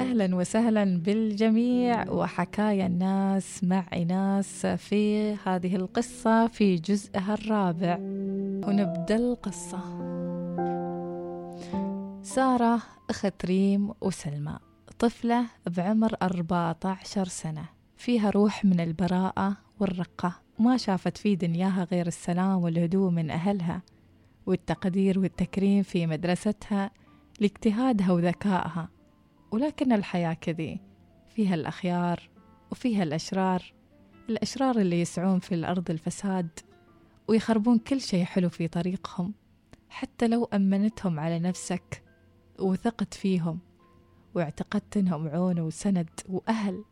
أهلا وسهلا بالجميع وحكايا الناس مع إناس في هذه القصة في جزءها الرابع. ونبدأ القصة. سارة أخت ريم وسلمى. طفلة بعمر 14 سنة. فيها روح من البراءة والرقة. ما شافت في دنياها غير السلام والهدوء من أهلها. والتقدير والتكريم في مدرستها. لاجتهادها وذكائها ولكن الحياة كذي فيها الأخيار وفيها الأشرار الأشرار اللي يسعون في الأرض الفساد ويخربون كل شيء حلو في طريقهم حتى لو أمنتهم على نفسك وثقت فيهم واعتقدت إنهم عون وسند وأهل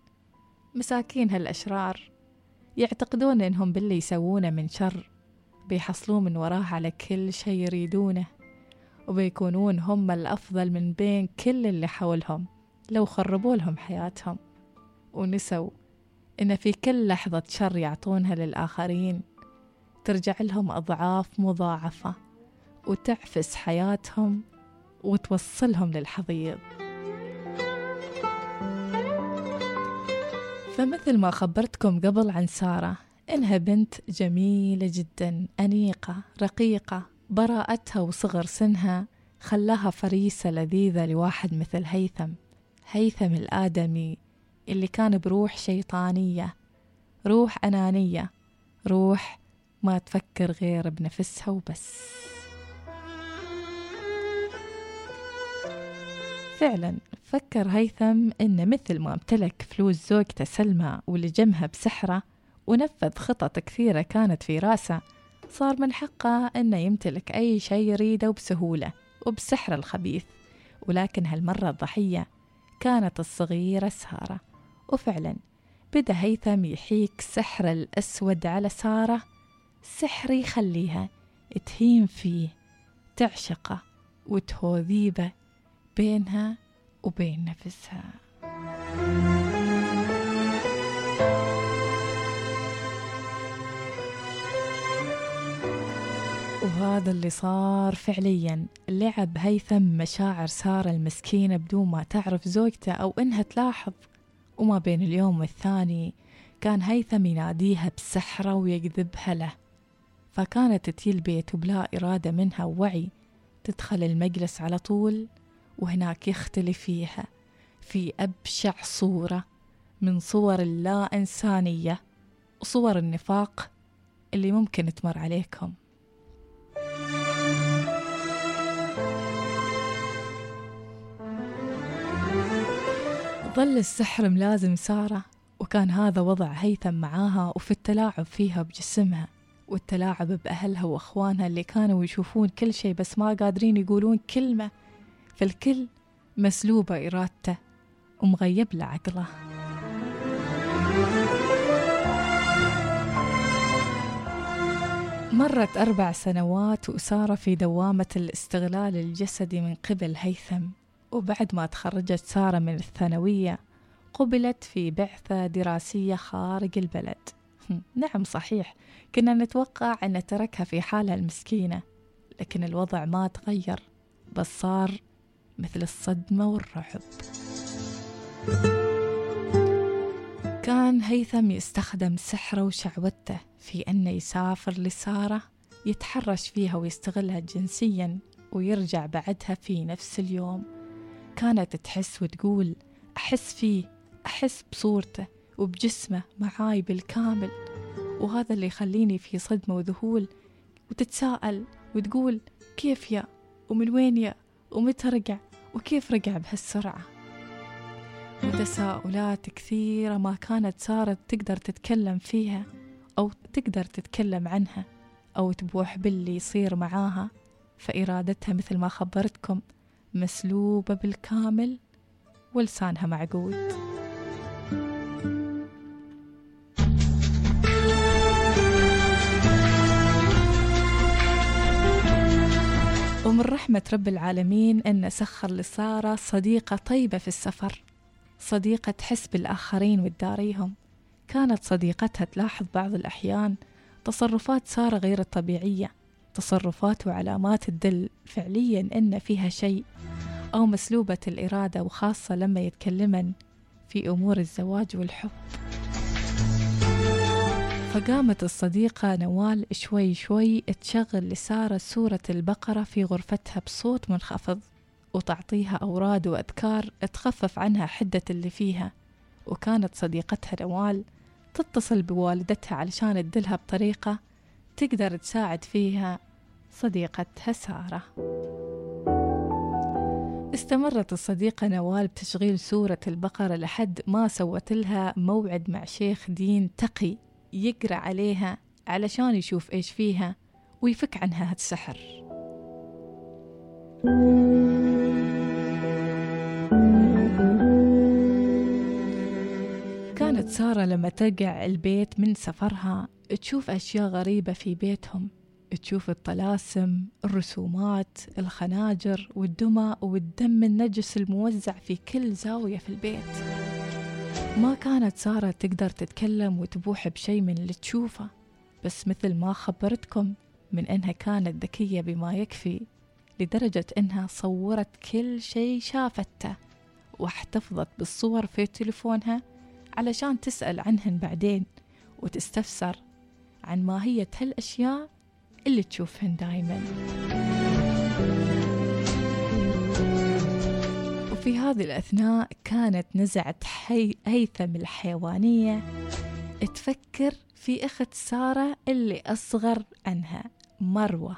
مساكين هالأشرار يعتقدون إنهم باللي يسوونه من شر بيحصلون من وراه على كل شيء يريدونه. وبيكونون هم الأفضل من بين كل اللي حولهم لو خربوا لهم حياتهم. ونسوا إن في كل لحظة شر يعطونها للآخرين ترجع لهم أضعاف مضاعفة وتعفس حياتهم وتوصلهم للحضيض فمثل ما خبرتكم قبل عن سارة إنها بنت جميلة جدا أنيقة رقيقة براءتها وصغر سنها خلاها فريسة لذيذة لواحد مثل هيثم هيثم الآدمي اللي كان بروح شيطانية روح أنانية روح ما تفكر غير بنفسها وبس. فعلا فكر هيثم إن مثل ما امتلك فلوس زوجته سلمى ولجمها بسحرة ونفذ خطط كثيرة كانت في رأسه صار من حقه أنه يمتلك أي شيء يريده بسهولة وبسحر الخبيث. ولكن هالمرة الضحية كانت الصغيرة سارة. وفعلا بدأ هيثم يحيك سحر الأسود على سارة. سحر يخليها تهيم فيه تعشقه وتهوذيبه بينها وبين نفسها. وهذا اللي صار فعليا. لعب هيثم مشاعر سارة المسكينة بدون ما تعرف زوجته أو إنها تلاحظ. وما بين اليوم والثاني كان هيثم يناديها بسحرة ويجذبها له. فكانت تجي البيت وبلا إرادة منها ووعي تدخل المجلس على طول وهناك يختلي فيها في أبشع صورة من صور اللا إنسانية وصور النفاق اللي ممكن تمر عليكم. ظل السحر ملازم سارة وكان هذا وضع هيثم معاها وفي التلاعب فيها بجسمها والتلاعب بأهلها وأخوانها اللي كانوا يشوفون كل شيء بس ما قادرين يقولون كلمة فالكل مسلوبة إرادته ومغيب له عقله. مرت أربع سنوات وسارة في دوامة الاستغلال الجسدي من قبل هيثم. وبعد ما تخرجت سارة من الثانوية قبلت في بعثة دراسية خارج البلد. نعم صحيح كنا نتوقع أن تركها في حالها المسكينة لكن الوضع ما تغير بس صار مثل الصدمة والرعب. كان هيثم يستخدم سحره وشعوذته في أنه يسافر لسارة يتحرش فيها ويستغلها جنسيا ويرجع بعدها في نفس اليوم. كانت تحس وتقول أحس فيه أحس بصورته وبجسمه معاي بالكامل. وهذا اللي يخليني في صدمة وذهول وتتساءل وتقول كيف يا؟ ومن وين يا؟ ومتى رجع؟ وكيف رجع بهالسرعة؟ وتساؤلات كثيرة ما كانت سارة تقدر تتكلم فيها أو تقدر تتكلم عنها أو تبوح باللي يصير معاها فإرادتها مثل ما خبرتكم مسلوبة بالكامل ولسانها معقود. ومن رحمة رب العالمين أن سخر لسارة صديقة طيبة في السفر صديقة تحس بالآخرين وتداريهم. كانت صديقتها تلاحظ بعض الأحيان تصرفات سارة غير الطبيعية تصرفات وعلامات تدل فعليا أن فيها شيء أو مسلوبة الإرادة وخاصة لما يتكلمن في أمور الزواج والحب. فقامت الصديقة نوال شوي شوي تشغل لسارة سورة البقرة في غرفتها بصوت منخفض وتعطيها أوراد وأذكار تخفف عنها حدة اللي فيها. وكانت صديقتها نوال تتصل بوالدتها علشان تدلها بطريقة تقدر تساعد فيها صديقتها سارة. استمرت الصديقة نوال بتشغيل سورة البقرة لحد ما سوت لها موعد مع شيخ دين تقي يقرأ عليها علشان يشوف إيش فيها ويفك عنها السحر. كانت سارة لما ترجع البيت من سفرها تشوف أشياء غريبة في بيتهم. تشوف الطلاسم الرسومات الخناجر والدمى والدم النجس الموزع في كل زاوية في البيت. ما كانت سارة تقدر تتكلم وتبوح بشي من اللي تشوفه. بس مثل ما خبرتكم من إنها كانت ذكية بما يكفي لدرجة إنها صورت كل شي شافته واحتفظت بالصور في تليفونها علشان تسأل عنهن بعدين وتستفسر عن ماهية هالأشياء اللي تشوفهن دايما. وفي هذه الأثناء كانت نزعت حي... هيثم الحيوانية تفكر في أخت سارة اللي أصغر عنها مروة.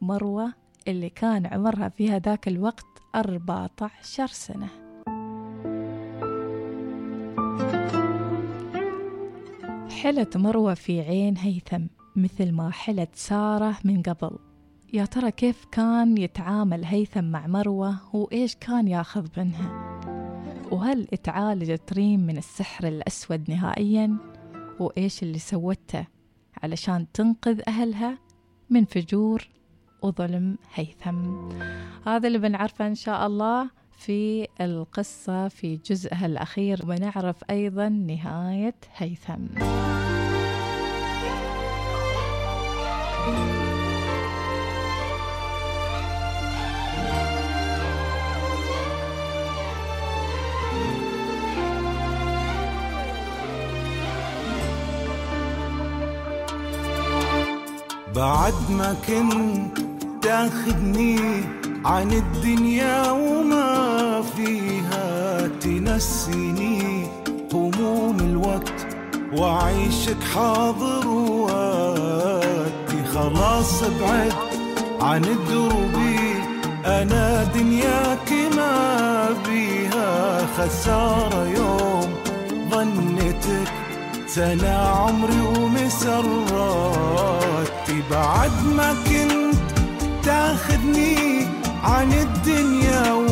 مروة اللي كان عمرها في هذاك الوقت 14 سنة. حلت مروة في عين هيثم مثل ما حلت سارة من قبل. يا ترى كيف كان يتعامل هيثم مع مروة وإيش كان ياخذ منها؟ وهل اتعالجت ريم من السحر الأسود نهائيا؟ وإيش اللي سوته علشان تنقذ أهلها من فجور وظلم هيثم؟ هذا اللي بنعرفه إن شاء الله. في القصة في جزءها الأخير ونعرف أيضا نهاية هيثم. بعد ما كنت تاخذني عن الدنيا فيها تنسيني هموم الوقت وعيشك حاضر وقتي خلاص بعد عن دروبي أنا دنياك ما بيها. خسارة يوم ظنتك سنة عمري ومسراتي. بعد ما كنت تاخذني عن الدنيا وما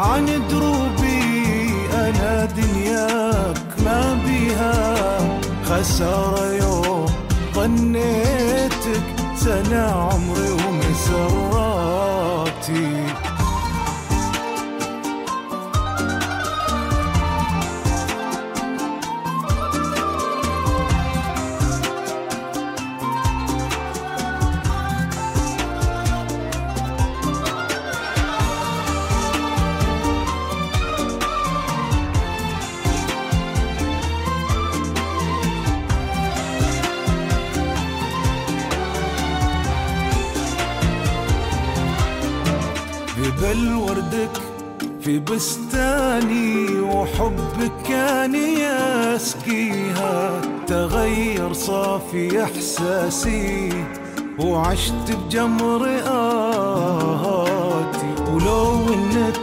عن دروبي أنا دنياك ما بيها. خسارة يوم ظنيتك سنة عمري ومسراتي. في بستاني وحبك كان يسقيها. تغير صافي إحساسي وعشت بجمر آهاتي. ولو إنك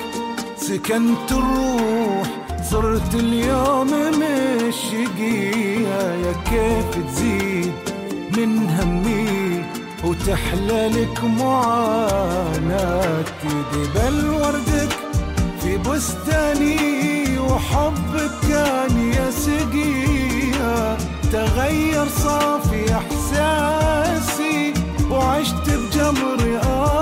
سكنت الروح صرت اليوم مشقيها. يا كيف تزيد من همي وتحلى لك معاناتي. دبل وردك بستاني وحبك كان يا سقيا تغير صافي إحساسي وعشت بجمر آه